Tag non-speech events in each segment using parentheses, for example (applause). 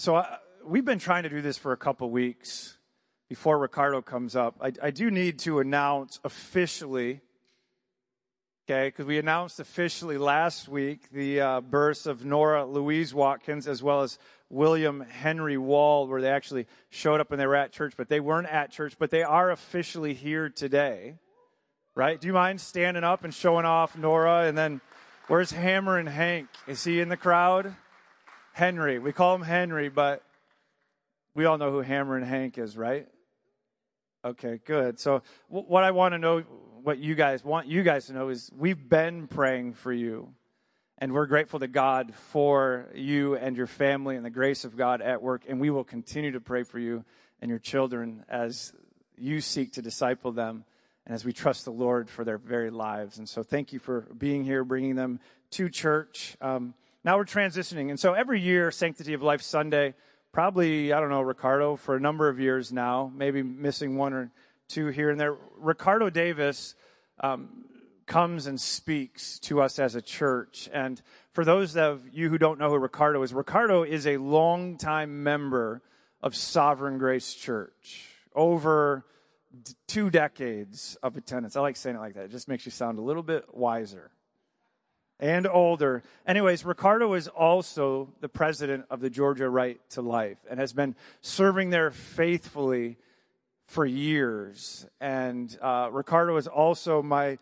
so I, we've been trying to do this for a couple weeks before Ricardo comes up. I, I do need to announce officially, okay, because we announced officially last week the uh, births of Nora Louise Watkins as well as William Henry Wall, where they actually showed up and they were at church, but they weren't at church, but they are officially here today, right? Do you mind standing up and showing off Nora? And then where's Hammer and Hank? Is he in the crowd? Henry. We call him Henry, but we all know who Hammer and Hank is, right? Okay, good. So, what I want to know, what you guys want you guys to know is we've been praying for you. And we're grateful to God for you and your family and the grace of God at work. And we will continue to pray for you and your children as you seek to disciple them and as we trust the Lord for their very lives. And so, thank you for being here, bringing them to church. Um, now we're transitioning. And so, every year, Sanctity of Life Sunday, probably, I don't know, Ricardo, for a number of years now, maybe missing one or two here and there. Ricardo Davis um, comes and speaks to us as a church. And for those of you who don't know who Ricardo is, Ricardo is a longtime member of Sovereign Grace Church. Over two decades of attendance. I like saying it like that. It just makes you sound a little bit wiser and older. Anyways, Ricardo is also the president of the Georgia Right to Life and has been serving there faithfully for years. And uh, Ricardo is also my, I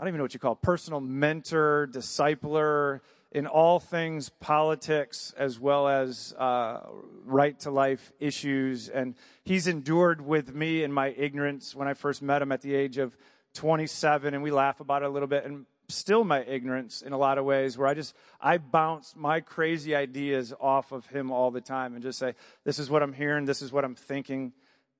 don't even know what you call it, personal mentor, discipler in all things politics as well as uh, right to life issues. And he's endured with me in my ignorance when I first met him at the age of 27, and we laugh about it a little bit. And still my ignorance in a lot of ways where I just I bounce my crazy ideas off of him all the time and just say this is what I'm hearing this is what I'm thinking.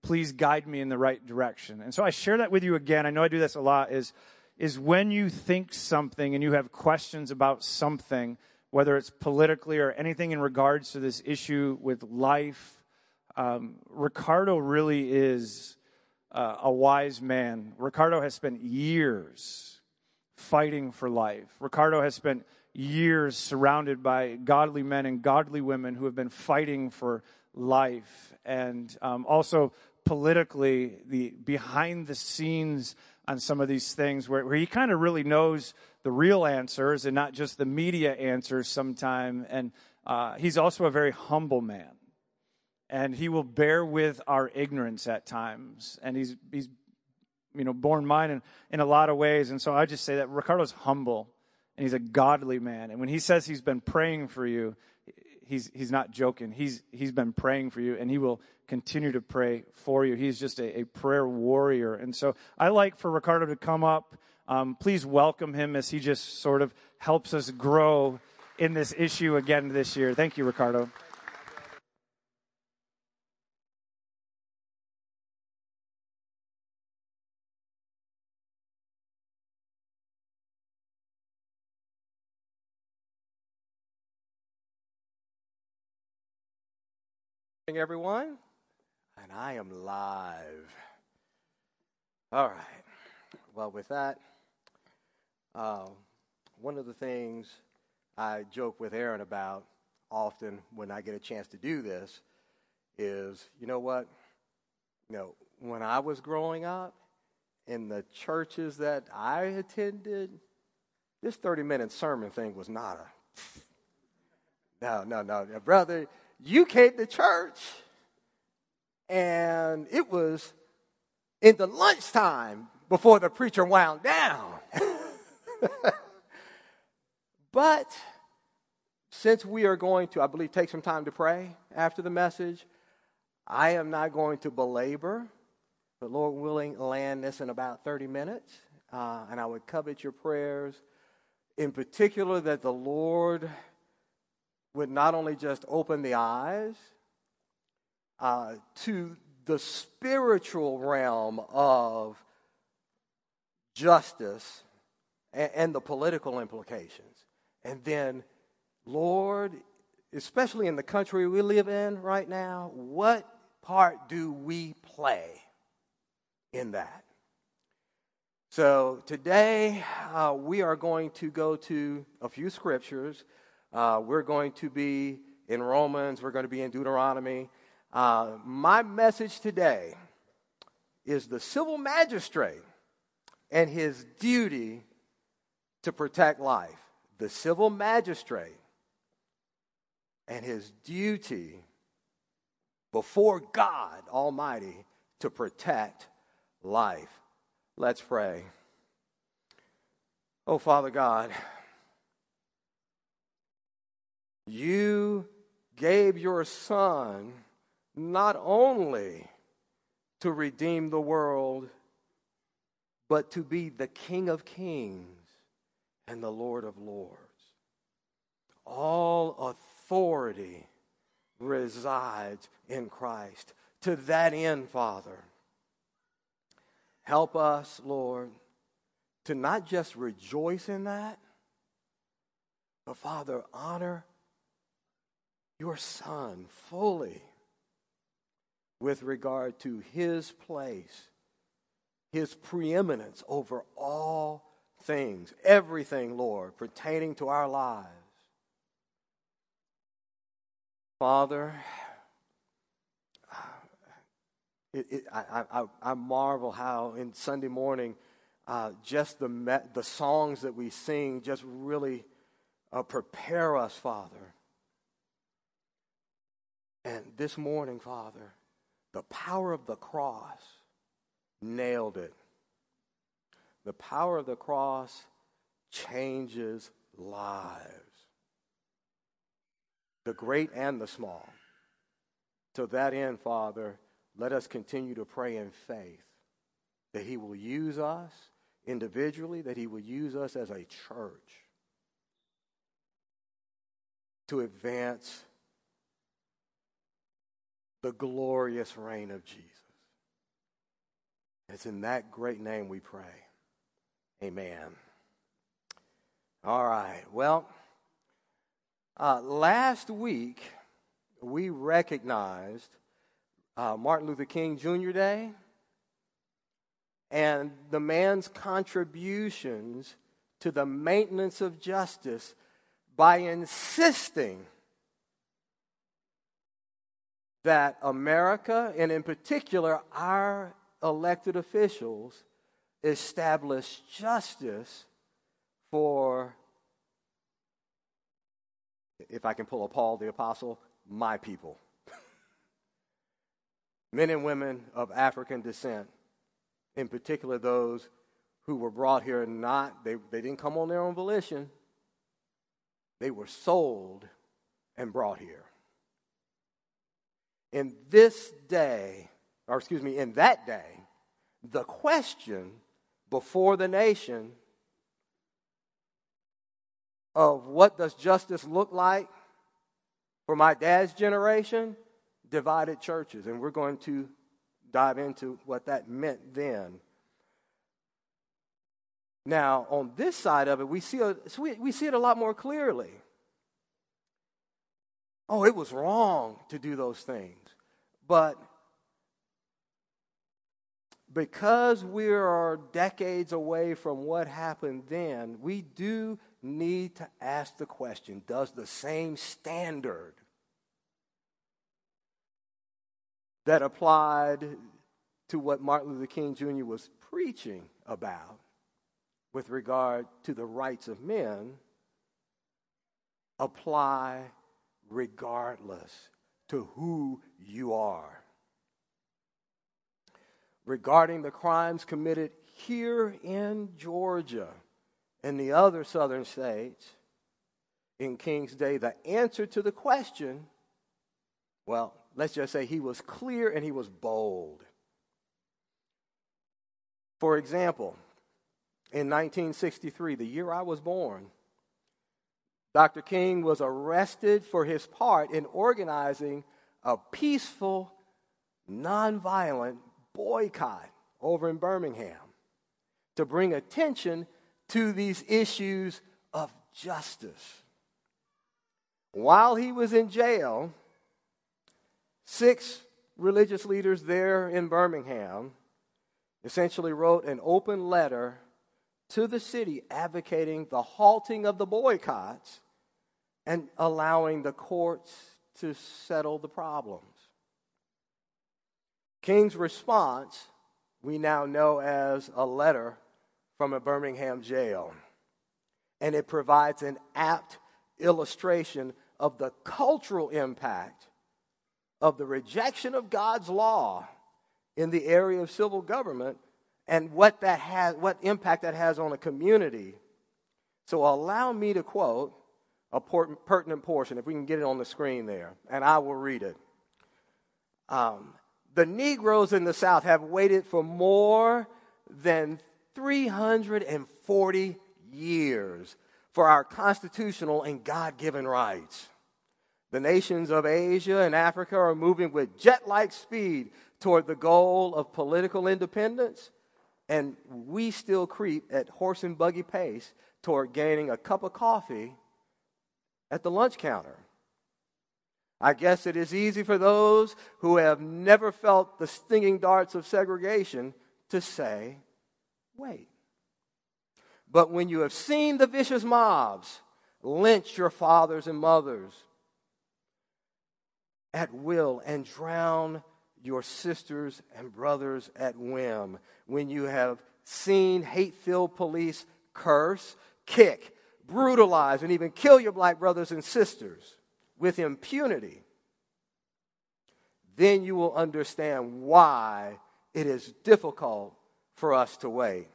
Please guide me in the right direction. And so I share that with you again. I know I do this a lot is is when you think something and you have questions about something whether it's politically or anything in regards to this issue with life um, Ricardo really is uh, a wise man. Ricardo has spent years fighting for life. Ricardo has spent years surrounded by godly men and godly women who have been fighting for life. And um, also politically, the behind the scenes on some of these things where, where he kind of really knows the real answers and not just the media answers sometime. And uh, he's also a very humble man. And he will bear with our ignorance at times. And he's, he's you know, born mine in, in a lot of ways. And so I just say that Ricardo's humble and he's a godly man. And when he says he's been praying for you, he's, he's not joking. He's, he's been praying for you and he will continue to pray for you. He's just a, a prayer warrior. And so I like for Ricardo to come up. Um, please welcome him as he just sort of helps us grow in this issue again this year. Thank you, Ricardo. Everyone. And I am live. All right. Well, with that, uh, one of the things I joke with Aaron about often when I get a chance to do this is, you know what? You know, when I was growing up in the churches that I attended, this 30 minute sermon thing was not a. (laughs) No, no, no. Brother, you came to church and it was in the lunchtime before the preacher wound down. (laughs) but since we are going to, I believe, take some time to pray after the message, I am not going to belabor, but Lord willing, land this in about 30 minutes. Uh, and I would covet your prayers, in particular, that the Lord would not only just open the eyes uh, to the spiritual realm of justice and, and the political implications. And then, Lord, especially in the country we live in right now, what part do we play in that? So today uh, we are going to go to a few scriptures uh, we're going to be in Romans, we're going to be in Deuteronomy. Uh, my message today is the civil magistrate and his duty to protect life. The civil magistrate and his duty before God Almighty to protect life. Let's pray. Oh, Father God, you gave your Son not only to redeem the world, but to be the King of kings and the Lord of lords. All authority resides in Christ. To that end, Father, help us, Lord, to not just rejoice in that, but Father, honor your Son fully with regard to his place, his preeminence over all things, everything, Lord, pertaining to our lives. Father, it, it, I, I, I, marvel how in Sunday morning, uh, just the, the songs that we sing just really uh, prepare us, Father. And this morning, Father, the power of the cross nailed it. The power of the cross changes lives, the great and the small. To that end, Father, let us continue to pray in faith that He will use us individually, that He will use us as a church to advance the glorious reign of Jesus. It's in that great name we pray. Amen. All right. Well, uh, last week we recognized uh, Martin Luther King Jr. Day and the man's contributions to the maintenance of justice by insisting that America, and in particular our elected officials, establish justice for, if I can pull a Paul the Apostle, my people. (laughs) Men and women of African descent, in particular those who were brought here and not, they, they didn't come on their own volition, they were sold and brought here in this day, or excuse me, in that day, the question before the nation of what does justice look like for my dad's generation divided churches. And we're going to dive into what that meant then. Now, on this side of it, we see, a, we see it a lot more clearly. Oh, it was wrong to do those things. But because we are decades away from what happened then, we do need to ask the question Does the same standard that applied to what Martin Luther King Jr. was preaching about with regard to the rights of men apply regardless to who you are. Regarding the crimes committed here in Georgia and the other southern states in King's Day, the answer to the question, well, let's just say he was clear and he was bold. For example, in 1963, the year I was born, Dr. King was arrested for his part in organizing a peaceful, nonviolent boycott over in Birmingham to bring attention to these issues of justice. While he was in jail, six religious leaders there in Birmingham essentially wrote an open letter to the city advocating the halting of the boycotts and allowing the courts to settle the problems. King's response, we now know as a letter from a Birmingham jail. And it provides an apt illustration of the cultural impact of the rejection of God's law in the area of civil government and what that has what impact that has on a community. So allow me to quote a pertinent portion, if we can get it on the screen there, and I will read it. Um, the Negroes in the South have waited for more than 340 years for our constitutional and God given rights. The nations of Asia and Africa are moving with jet like speed toward the goal of political independence, and we still creep at horse and buggy pace toward gaining a cup of coffee at the lunch counter. I guess it is easy for those who have never felt the stinging darts of segregation to say, wait. But when you have seen the vicious mobs lynch your fathers and mothers at will and drown your sisters and brothers at whim, when you have seen hate filled police curse, kick, brutalize, and even kill your black brothers and sisters with impunity, then you will understand why it is difficult for us to wait.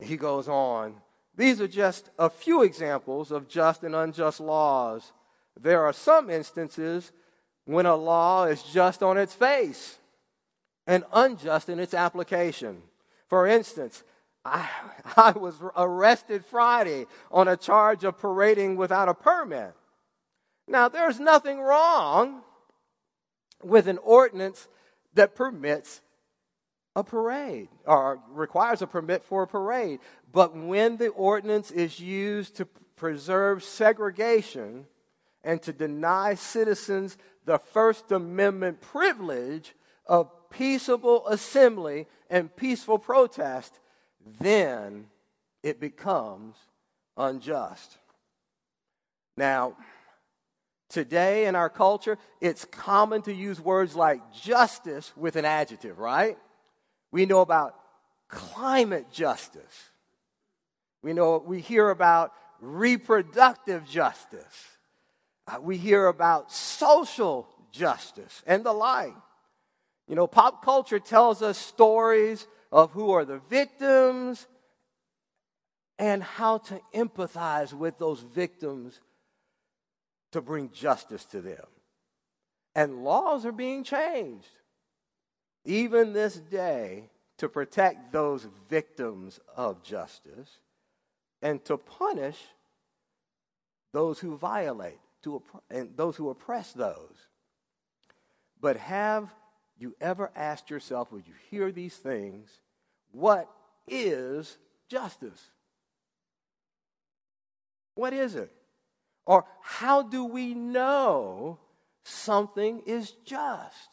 He goes on. These are just a few examples of just and unjust laws. There are some instances when a law is just on its face and unjust in its application. For instance, I, (laughs) I was arrested Friday on a charge of parading without a permit. Now, there's nothing wrong with an ordinance that permits a parade or requires a permit for a parade. But when the ordinance is used to preserve segregation and to deny citizens the First Amendment privilege of peaceable assembly and peaceful protest, then it becomes unjust. Now, today in our culture, it's common to use words like justice with an adjective, right? We know about climate justice. We know we hear about reproductive justice. Uh, we hear about social justice and the like. You know, pop culture tells us stories of who are the victims and how to empathize with those victims to bring justice to them. And laws are being changed even this day, to protect those victims of justice and to punish those who violate to and those who oppress those. But have you ever asked yourself, when you hear these things, what is justice? What is it? Or how do we know something is just?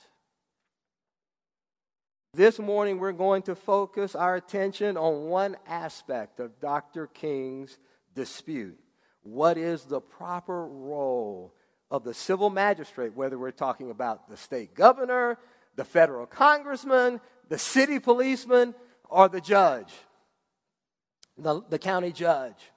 This morning, we're going to focus our attention on one aspect of Dr. King's dispute. What is the proper role of the civil magistrate, whether we're talking about the state governor, the federal congressman, the city policeman, or the judge, the, the county judge,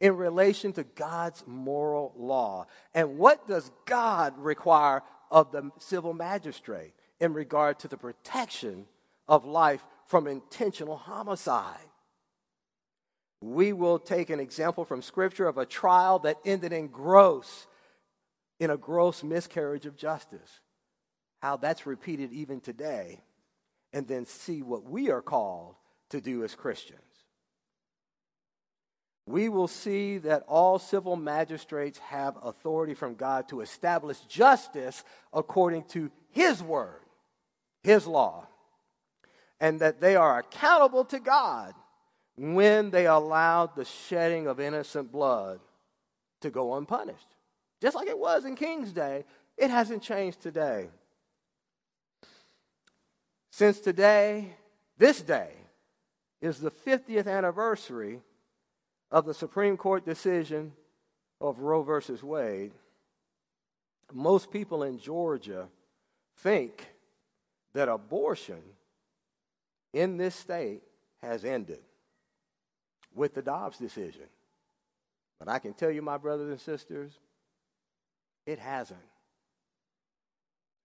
in relation to God's moral law? And what does God require of the civil magistrate? in regard to the protection of life from intentional homicide. We will take an example from Scripture of a trial that ended in gross, in a gross miscarriage of justice. How that's repeated even today, and then see what we are called to do as Christians. We will see that all civil magistrates have authority from God to establish justice according to His word. His law, and that they are accountable to God when they allowed the shedding of innocent blood to go unpunished. Just like it was in King's Day, it hasn't changed today. Since today, this day, is the 50th anniversary of the Supreme Court decision of Roe versus Wade, most people in Georgia think that abortion in this state has ended with the Dobbs decision. But I can tell you, my brothers and sisters, it hasn't.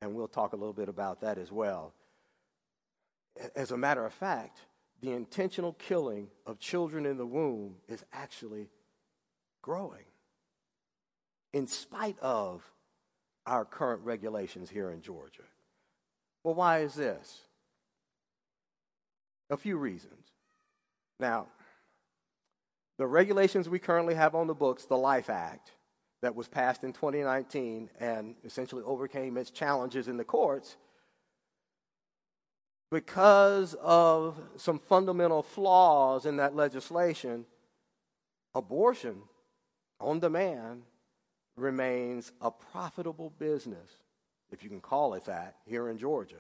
And we'll talk a little bit about that as well. As a matter of fact, the intentional killing of children in the womb is actually growing in spite of our current regulations here in Georgia. Well, why is this? A few reasons. Now, the regulations we currently have on the books, the Life Act, that was passed in 2019 and essentially overcame its challenges in the courts, because of some fundamental flaws in that legislation, abortion on demand remains a profitable business, if you can call it that, here in Georgia.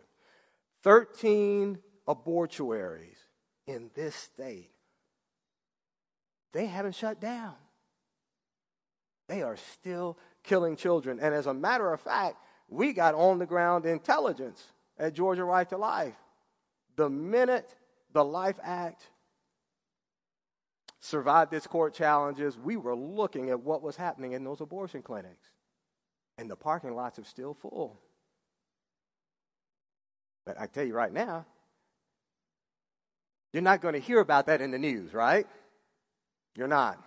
13 abortuaries in this state, they haven't shut down. They are still killing children. And as a matter of fact, we got on the ground intelligence at Georgia Right to Life. The minute the Life Act survived its court challenges, we were looking at what was happening in those abortion clinics. And the parking lots are still full. But I tell you right now, you're not going to hear about that in the news, right? You're not.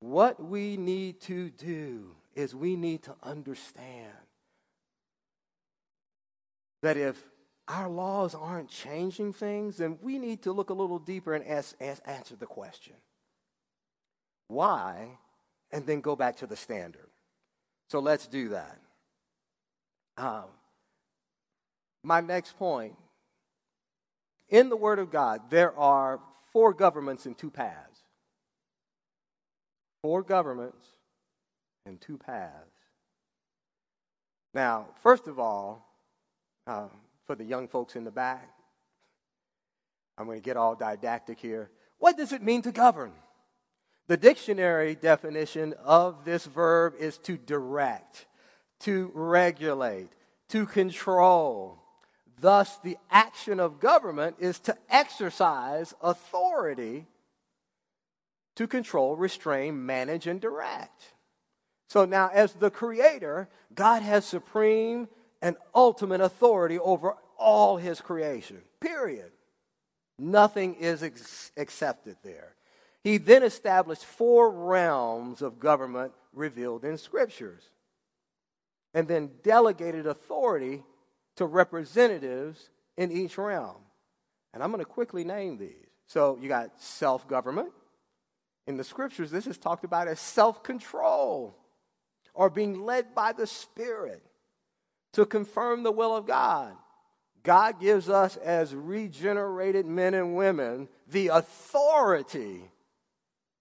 What we need to do is we need to understand that if our laws aren't changing things, then we need to look a little deeper and ask, ask, answer the question why, and then go back to the standard. So let's do that. Um, my next point in the Word of God, there are four governments and two paths. Four governments and two paths. Now, first of all, um, for the young folks in the back. I'm going to get all didactic here. What does it mean to govern? The dictionary definition of this verb is to direct, to regulate, to control. Thus, the action of government is to exercise authority to control, restrain, manage, and direct. So now, as the creator, God has supreme and ultimate authority over all his creation, period. Nothing is ex- accepted there. He then established four realms of government revealed in scriptures and then delegated authority to representatives in each realm. And I'm going to quickly name these. So you got self government. In the scriptures, this is talked about as self control or being led by the Spirit to confirm the will of God. God gives us, as regenerated men and women, the authority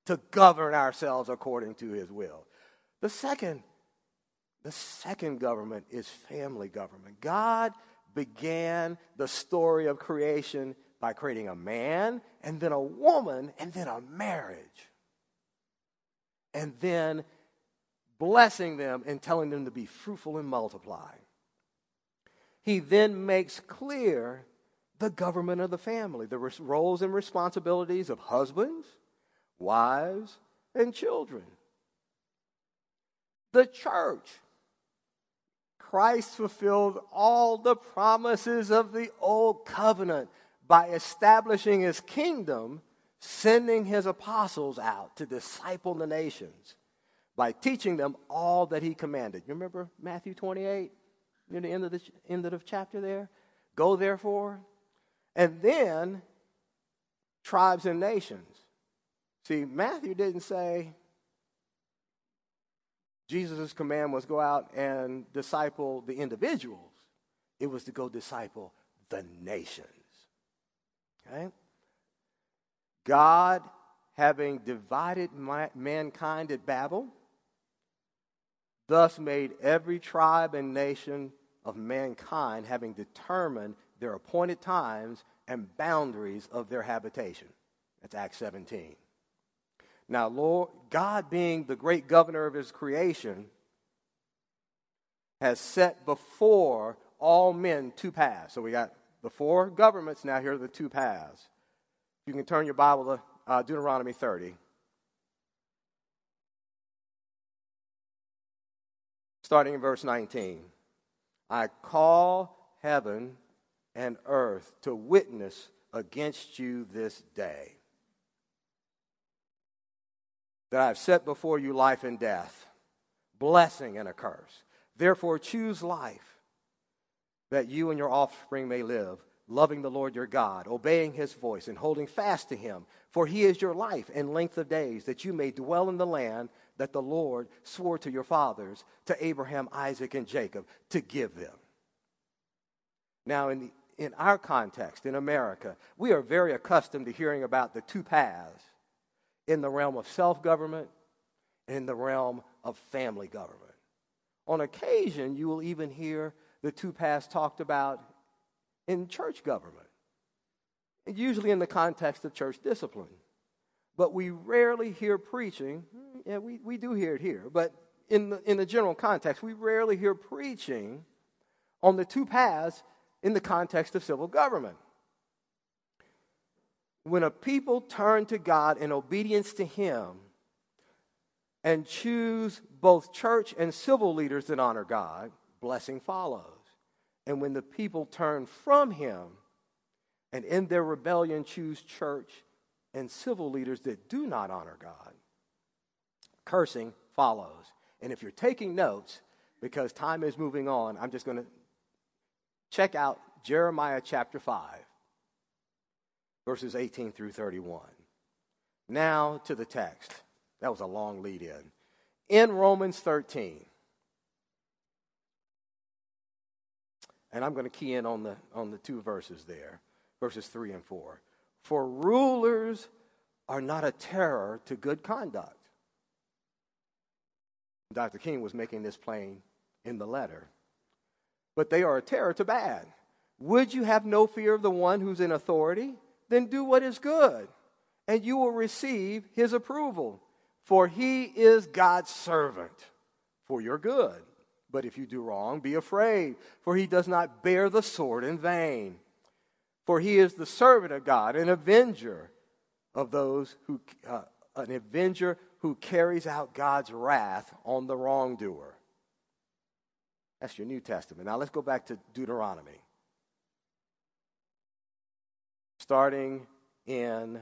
to govern ourselves according to his will. The second, the second government is family government. God began the story of creation by creating a man and then a woman and then a marriage. And then blessing them and telling them to be fruitful and multiply he then makes clear the government of the family, the roles and responsibilities of husbands, wives, and children. The church. Christ fulfilled all the promises of the old covenant by establishing his kingdom, sending his apostles out to disciple the nations by teaching them all that he commanded. You remember Matthew 28? Near the end of the end of the chapter there. Go therefore, and then tribes and nations. See, Matthew didn't say Jesus' command was go out and disciple the individuals. It was to go disciple the nations. Okay? God, having divided mankind at Babel, thus made every tribe and nation of mankind having determined their appointed times and boundaries of their habitation. That's Acts 17. Now, Lord, God being the great governor of his creation, has set before all men two paths. So we got the four governments, now here are the two paths. You can turn your Bible to uh, Deuteronomy 30. Starting in verse 19. I call heaven and earth to witness against you this day that I have set before you life and death, blessing and a curse. Therefore, choose life that you and your offspring may live, loving the Lord your God, obeying his voice, and holding fast to him. For he is your life and length of days, that you may dwell in the land that the Lord swore to your fathers, to Abraham, Isaac, and Jacob, to give them. Now, in, the, in our context, in America, we are very accustomed to hearing about the two paths in the realm of self government and in the realm of family government. On occasion, you will even hear the two paths talked about in church government, usually in the context of church discipline. But we rarely hear preaching, yeah, we, we do hear it here, but in the, in the general context, we rarely hear preaching on the two paths in the context of civil government. When a people turn to God in obedience to Him and choose both church and civil leaders that honor God, blessing follows. And when the people turn from Him and in their rebellion choose church and civil leaders that do not honor God, cursing follows. And if you're taking notes, because time is moving on, I'm just going to check out Jeremiah chapter 5 verses 18 through 31. Now to the text. That was a long lead in. In Romans 13, and I'm going to key in on the, on the two verses there, verses 3 and 4. For rulers are not a terror to good conduct. Dr. King was making this plain in the letter. But they are a terror to bad. Would you have no fear of the one who's in authority? then do what is good, and you will receive his approval. For he is God's servant for your good. But if you do wrong, be afraid, for he does not bear the sword in vain. For he is the servant of God, an avenger of those who, uh, an avenger who carries out God's wrath on the wrongdoer. That's your New Testament. Now let's go back to Deuteronomy starting in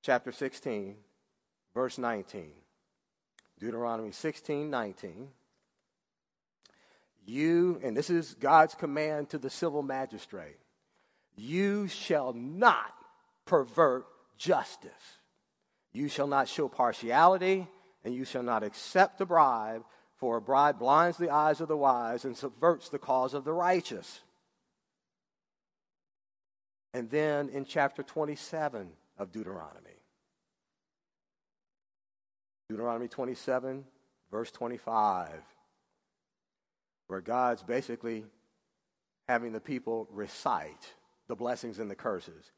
chapter 16, verse 19. Deuteronomy 16, 19. You, and this is God's command to the civil magistrate, you shall not pervert justice. You shall not show partiality, and you shall not accept a bribe, for a bribe blinds the eyes of the wise and subverts the cause of the righteous. And then in chapter 27 of Deuteronomy, Deuteronomy 27, verse 25, where God's basically having the people recite the blessings and the curses.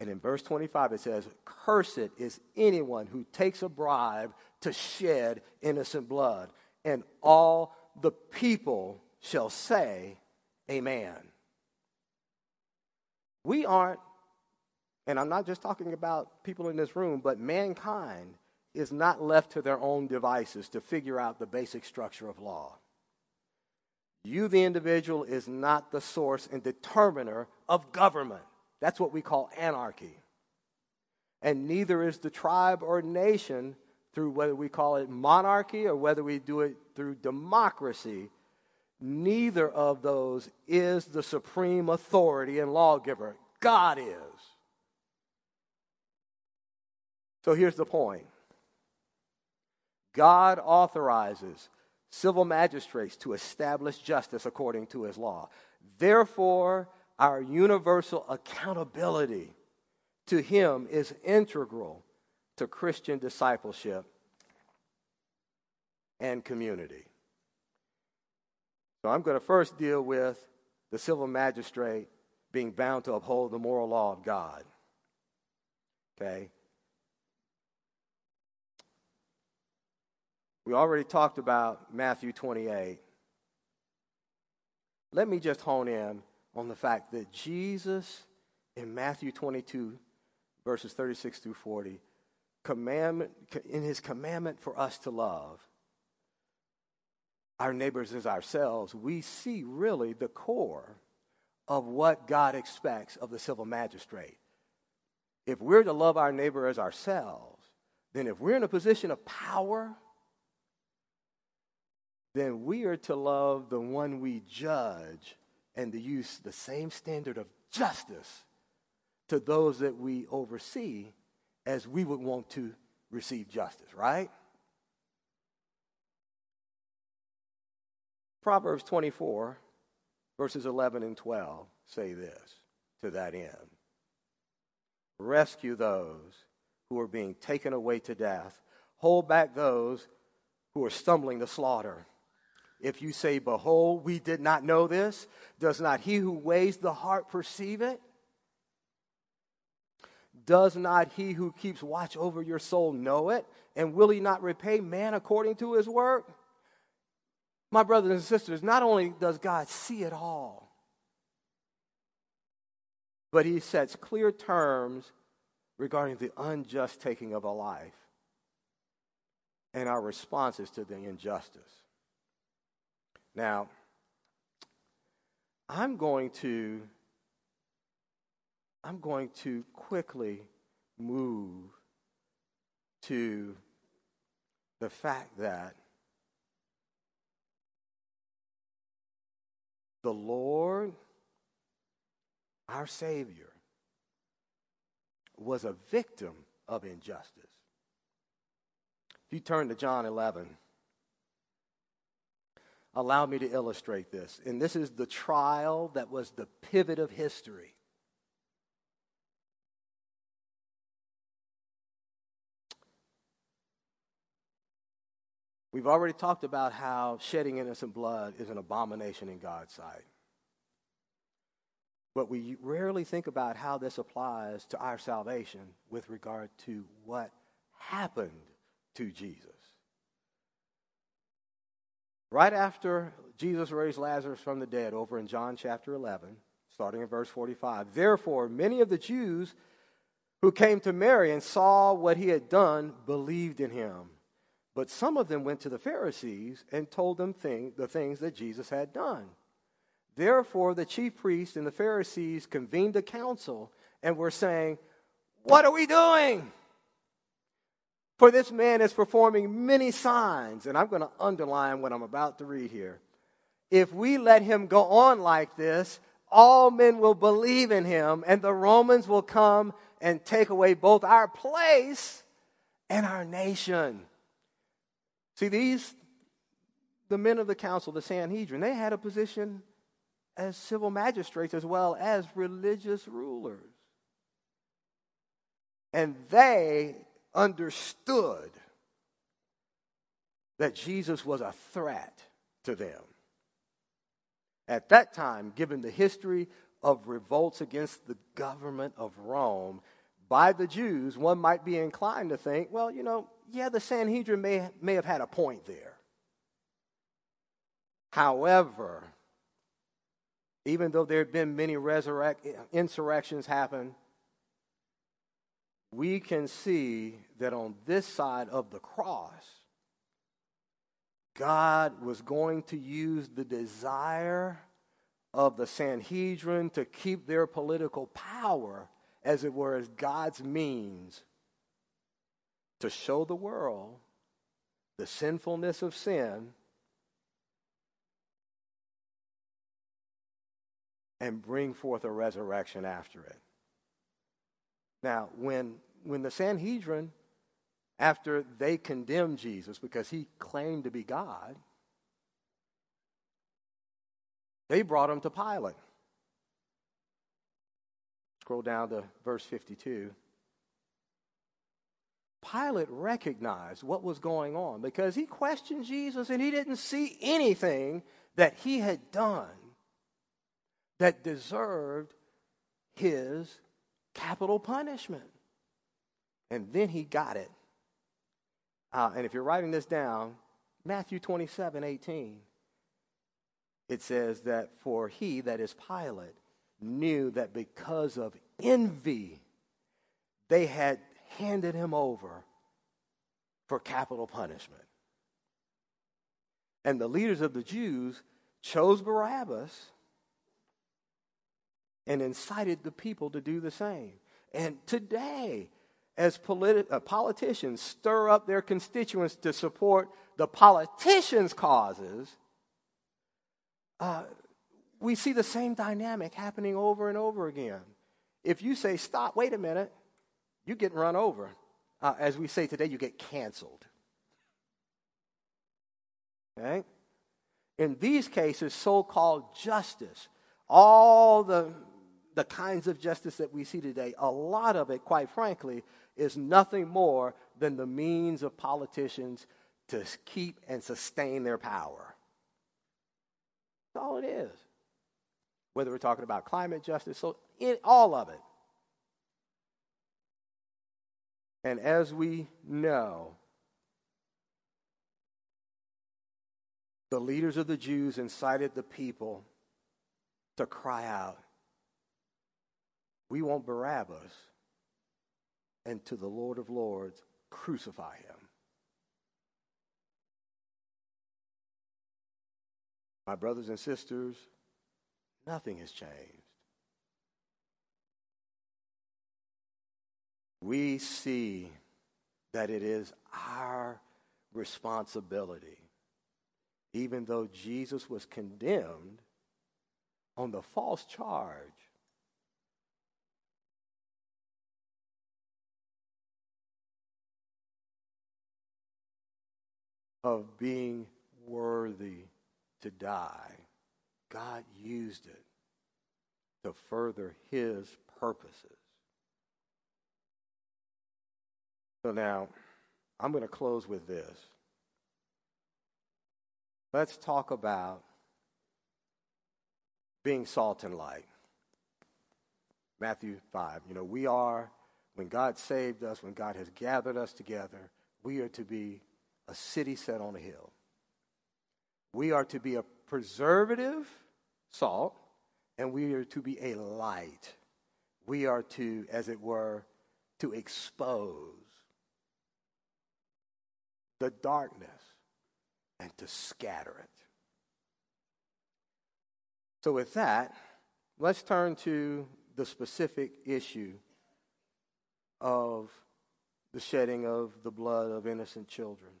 And in verse 25, it says, Cursed is anyone who takes a bribe to shed innocent blood. And all the people shall say, Amen. We aren't, and I'm not just talking about people in this room, but mankind is not left to their own devices to figure out the basic structure of law. You, the individual, is not the source and determiner of government. That's what we call anarchy. And neither is the tribe or nation through whether we call it monarchy or whether we do it through democracy Neither of those is the supreme authority and lawgiver. God is. So here's the point God authorizes civil magistrates to establish justice according to his law. Therefore, our universal accountability to him is integral to Christian discipleship and community. So I'm going to first deal with the civil magistrate being bound to uphold the moral law of God. Okay? We already talked about Matthew 28 let me just hone in on the fact that Jesus in Matthew 22, verses 36 through 40, commandment, in his commandment for us to love our neighbors as ourselves, we see really the core of what God expects of the civil magistrate. If we're to love our neighbor as ourselves, then if we're in a position of power, then we are to love the one we judge and to use the same standard of justice to those that we oversee as we would want to receive justice, right? Proverbs 24, verses 11 and 12 say this to that end Rescue those who are being taken away to death, hold back those who are stumbling to slaughter. If you say, Behold, we did not know this, does not he who weighs the heart perceive it? Does not he who keeps watch over your soul know it? And will he not repay man according to his work? My brothers and sisters, not only does God see it all, but he sets clear terms regarding the unjust taking of a life and our responses to the injustice. Now, I'm going to I'm going to quickly move to the fact that the Lord, our Savior, was a victim of injustice. If you turn to John 11, allow me to illustrate this. And this is the trial that was the pivot of history. We've already talked about how shedding innocent blood is an abomination in God's sight. But we rarely think about how this applies to our salvation with regard to what happened to Jesus. Right after Jesus raised Lazarus from the dead, over in John chapter 11, starting in verse 45, therefore, many of the Jews who came to Mary and saw what he had done believed in him. But some of them went to the Pharisees and told them thing, the things that Jesus had done. Therefore, the chief priests and the Pharisees convened a council and were saying, What are we doing? For this man is performing many signs. And I'm going to underline what I'm about to read here. If we let him go on like this, all men will believe in him, and the Romans will come and take away both our place and our nation. See, these, the men of the council, the Sanhedrin, they had a position as civil magistrates as well as religious rulers. And they understood that Jesus was a threat to them. At that time, given the history of revolts against the government of Rome by the Jews, one might be inclined to think, well, you know, yeah, the Sanhedrin may, may have had a point there. However, even though there had been many resurrect, insurrections happen, we can see that on this side of the cross, God was going to use the desire of the Sanhedrin to keep their political power, as it were, as God's means to show the world the sinfulness of sin and bring forth a resurrection after it. Now, when, when the Sanhedrin, after they condemned Jesus because he claimed to be God, they brought him to Pilate. Scroll down to verse 52. Pilate recognized what was going on because he questioned Jesus and he didn't see anything that he had done that deserved his capital punishment. And then he got it. Uh, and if you're writing this down, Matthew 27 18. it says that for he, that is Pilate, knew that because of envy, they had handed him over for capital punishment. And the leaders of the Jews chose Barabbas and incited the people to do the same. And today, as politi- uh, politicians stir up their constituents to support the politicians' causes, uh, we see the same dynamic happening over and over again. If you say, stop, wait a minute, you get run over. Uh, as we say today, you get canceled. Okay? In these cases, so called justice, all the, the kinds of justice that we see today, a lot of it, quite frankly, is nothing more than the means of politicians to keep and sustain their power. That's all it is. Whether we're talking about climate justice, so in all of it. And as we know, the leaders of the Jews incited the people to cry out, We want Barabbas, and to the Lord of Lords, crucify him. My brothers and sisters, nothing has changed. We see that it is our responsibility, even though Jesus was condemned on the false charge of being worthy to die, God used it to further his purposes. So now, I'm going to close with this. Let's talk about being salt and light. Matthew 5. You know, we are, when God saved us, when God has gathered us together, we are to be a city set on a hill. We are to be a preservative salt, and we are to be a light. We are to, as it were, to expose the darkness and to scatter it. So, with that, let's turn to the specific issue of the shedding of the blood of innocent children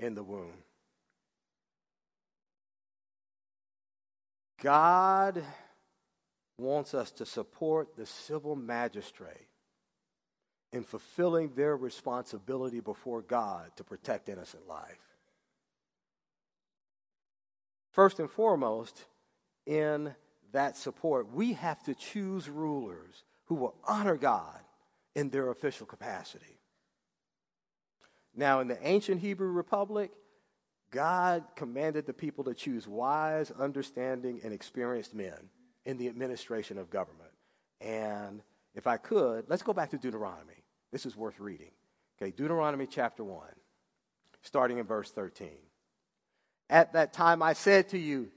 in the womb. God wants us to support the civil magistrate in fulfilling their responsibility before God to protect innocent life. First and foremost, in that support, we have to choose rulers who will honor God in their official capacity. Now, in the ancient Hebrew Republic, God commanded the people to choose wise, understanding, and experienced men in the administration of government. And if I could, let's go back to Deuteronomy. This is worth reading. Okay, Deuteronomy chapter 1, starting in verse 13. At that time I said to you,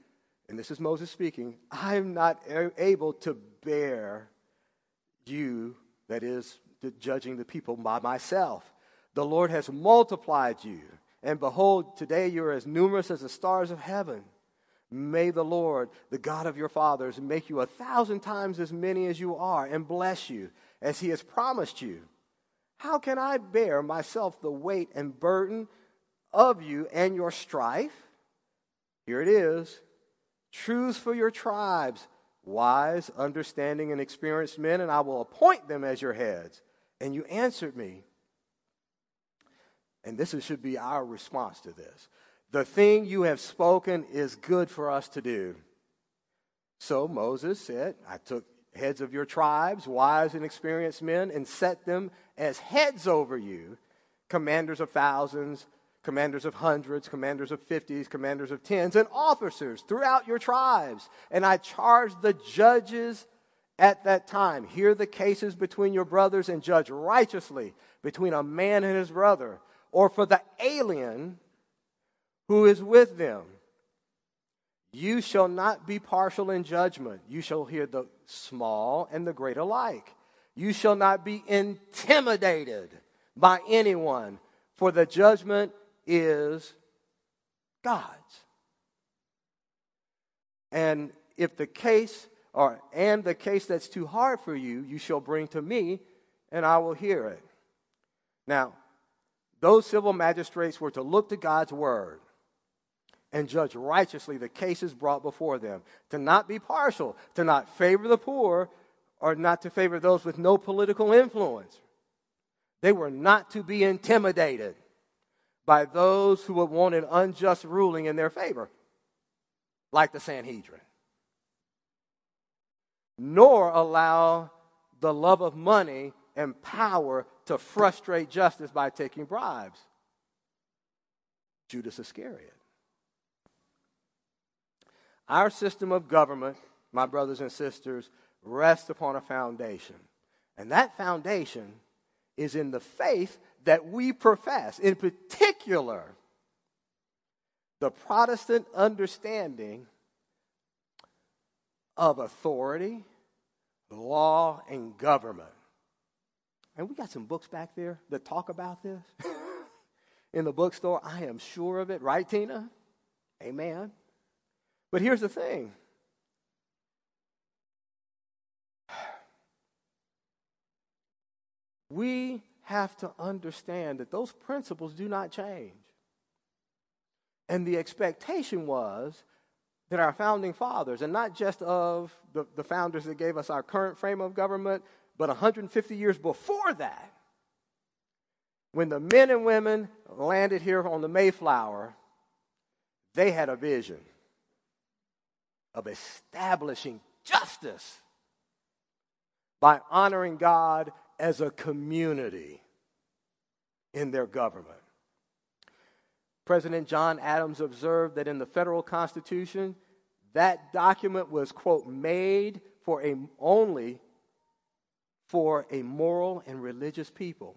and this is Moses speaking, I am not able to bear you, that is, judging the people by myself. The Lord has multiplied you, and behold, today you are as numerous as the stars of heaven. May the Lord, the God of your fathers, make you a thousand times as many as you are, and bless you as he has promised you. How can I bear myself the weight and burden of you and your strife? Here it is choose for your tribes, wise, understanding, and experienced men, and I will appoint them as your heads. And you answered me. And this should be our response to this. The thing you have spoken is good for us to do. So Moses said, I took heads of your tribes, wise and experienced men, and set them as heads over you, commanders of thousands, commanders of hundreds, commanders of fifties, commanders of tens, and officers throughout your tribes. And I charged the judges at that time hear the cases between your brothers and judge righteously between a man and his brother, or for the alien who is with them. You shall not be partial in judgment. You shall hear the small and the great alike. You shall not be intimidated by anyone, for the judgment is God's. And if the case or and the case that's too hard for you, you shall bring to me, and I will hear it. Now, those civil magistrates were to look to God's word and judge righteously the cases brought before them, to not be partial, to not favor the poor, or not to favor those with no political influence. They were not to be intimidated by those who would want an unjust ruling in their favor, like the Sanhedrin, nor allow the love of money and power to frustrate justice by taking bribes. Judas Iscariot. Our system of government, my brothers and sisters, rests upon a foundation. And that foundation is in the faith that we profess. In particular, the Protestant understanding of authority, law, and government. And we got some books back there that talk about this (laughs) in the bookstore. I am sure of it, right, Tina? Amen. But here's the thing (sighs) we have to understand that those principles do not change. And the expectation was that our founding fathers, and not just of the, the founders that gave us our current frame of government, but 150 years before that, when the men and women landed here on the Mayflower, they had a vision of establishing justice by honoring God as a community in their government. President John Adams observed that in the federal constitution, that document was, quote, made for a, only for a moral and religious people.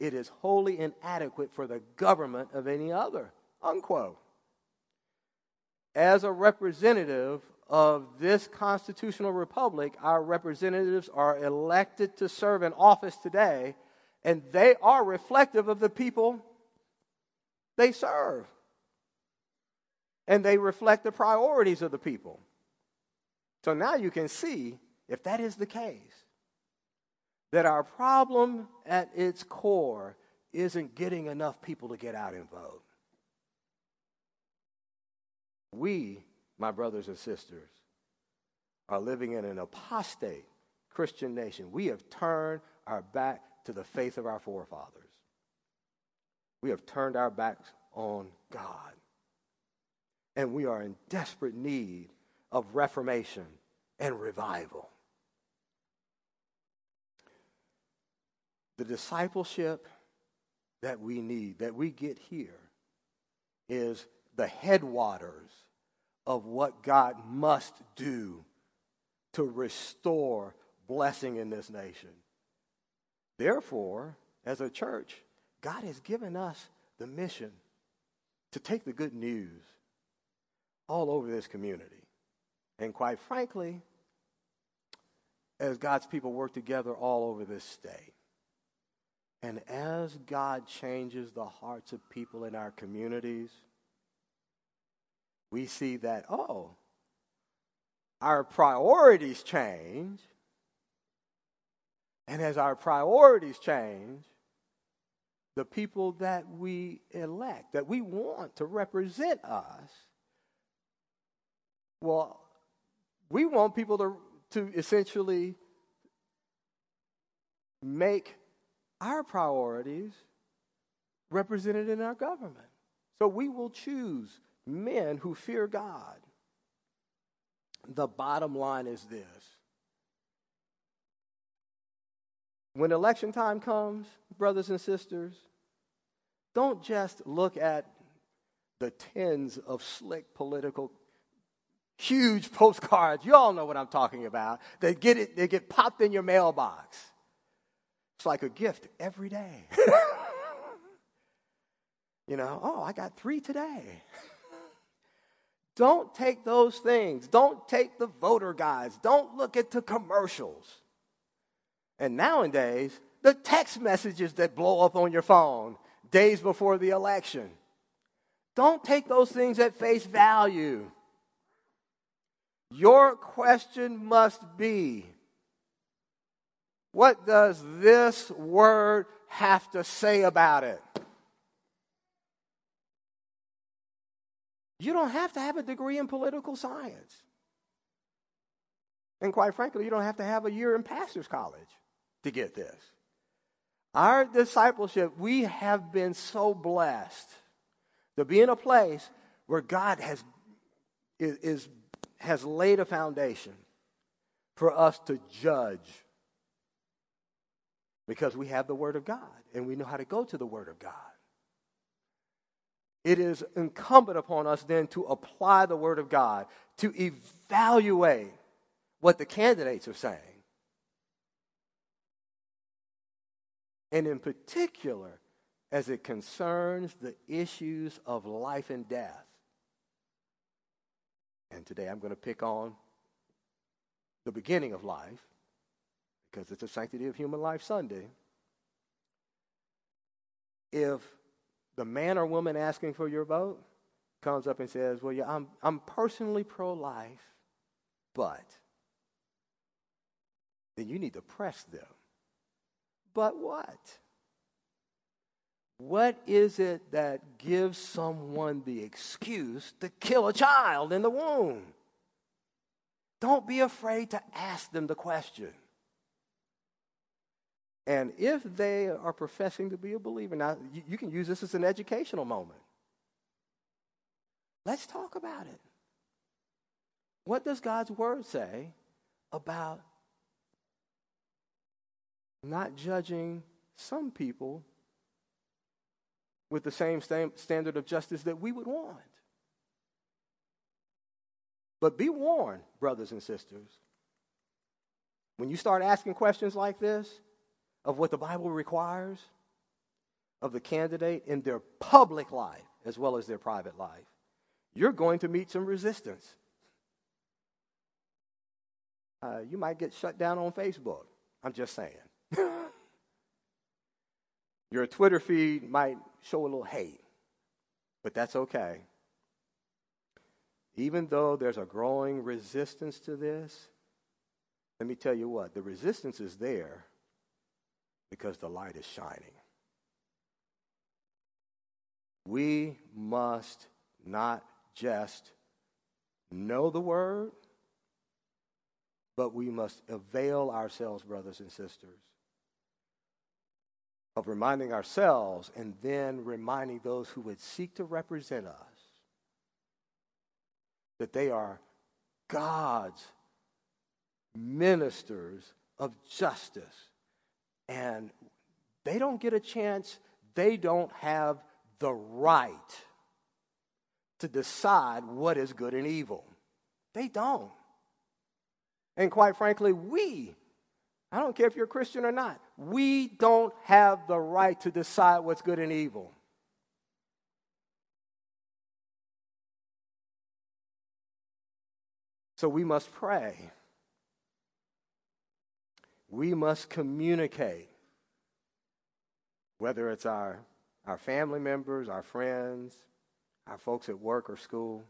It is wholly inadequate for the government of any other, unquote. As a representative of this constitutional republic, our representatives are elected to serve in office today, and they are reflective of the people they serve. And they reflect the priorities of the people. So now you can see, if that is the case, that our problem at its core isn't getting enough people to get out and vote. We my brothers and sisters, are living in an apostate Christian nation. We have turned our back to the faith of our forefathers. We have turned our backs on God. And we are in desperate need of reformation and revival. The discipleship that we need, that we get here, is the headwaters of what God must do to restore blessing in this nation. Therefore, as a church, God has given us the mission to take the good news all over this community. And quite frankly, as God's people work together all over this state. And as God changes the hearts of people in our communities, we see that, oh, our priorities change. And as our priorities change, the people that we elect, that we want to represent us, well, we want people to, to essentially make our priorities represented in our government. So we will choose men who fear God. The bottom line is this when election time comes, brothers and sisters, don't just look at the tens of slick political huge postcards. You all know what I'm talking about. They get it, they get popped in your mailbox. It's like a gift every day. (laughs) you know, oh, I got three today. Don't take those things. Don't take the voter guides. Don't look at the commercials. And nowadays, the text messages that blow up on your phone days before the election. Don't take those things at face value. Your question must be what does this word have to say about it? You don't have to have a degree in political science. And quite frankly, you don't have to have a year in pastor's college to get this. Our discipleship, we have been so blessed to be in a place where God has, is, has laid a foundation for us to judge because we have the Word of God and we know how to go to the Word of God. It is incumbent upon us then to apply the Word of God, to evaluate what the candidates are saying. And in particular, as it concerns the issues of life and death. And today I'm going to pick on the beginning of life because it's a Sanctity of Human Life Sunday. If the man or woman asking for your vote comes up and says, Well, yeah, I'm, I'm personally pro life, but, then you need to press them. But what? What is it that gives someone the excuse to kill a child in the womb? Don't be afraid to ask them the question. And if they are professing to be a believer, now you, you can use this as an educational moment. Let's talk about it. What does God's word say about not judging some people with the same standard of justice that we would want. But be warned, brothers and sisters. When you start asking questions like this of what the Bible requires of the candidate in their public life as well as their private life, you're going to meet some resistance. Uh, you might get shut down on Facebook. I'm just saying. (laughs) Your Twitter feed might show a little hate, but that's okay. Even though there's a growing resistance to this, let me tell you what, the resistance is there because the light is shining. We must not just know the word, but we must avail ourselves, brothers and sisters, of reminding ourselves and then reminding those who would seek to represent us that they are God's ministers of justice. And they don't get a chance, they don't have the right to decide what is good and evil. They don't. And quite frankly, we I don't care if you're a Christian or not. We don't have the right to decide what's good and evil. So we must pray. We must communicate, whether it's our, our family members, our friends, our folks at work or school.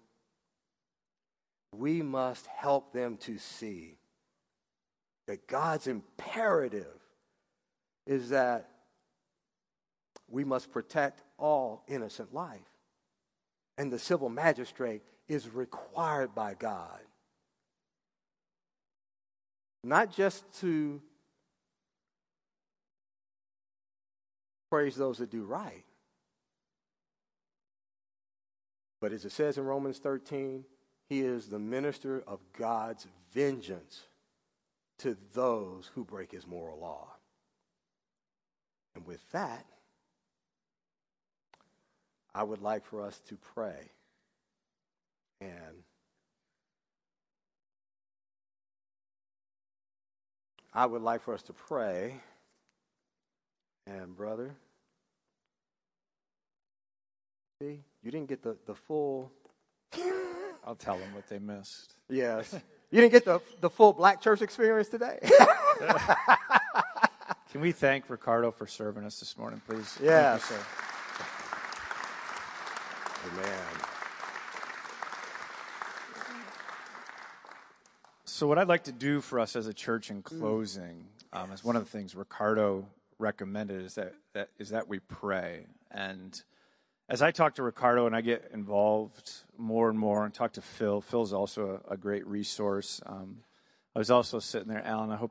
We must help them to see that God's imperative is that we must protect all innocent life. And the civil magistrate is required by God. Not just to praise those that do right, but as it says in Romans 13, he is the minister of God's vengeance to those who break his moral law. And with that, I would like for us to pray. And I would like for us to pray. And, brother, see, you didn't get the, the full. I'll tell them what they missed. Yes. You didn't get the, the full black church experience today? (laughs) Can we thank Ricardo for serving us this morning, please? Yes. Thank you, sir. Amen. So, what I'd like to do for us as a church in closing um, is one of the things Ricardo recommended is that, that is that we pray. And as I talk to Ricardo and I get involved more and more and talk to Phil, Phil's also a, a great resource. Um, I was also sitting there, Alan. I hope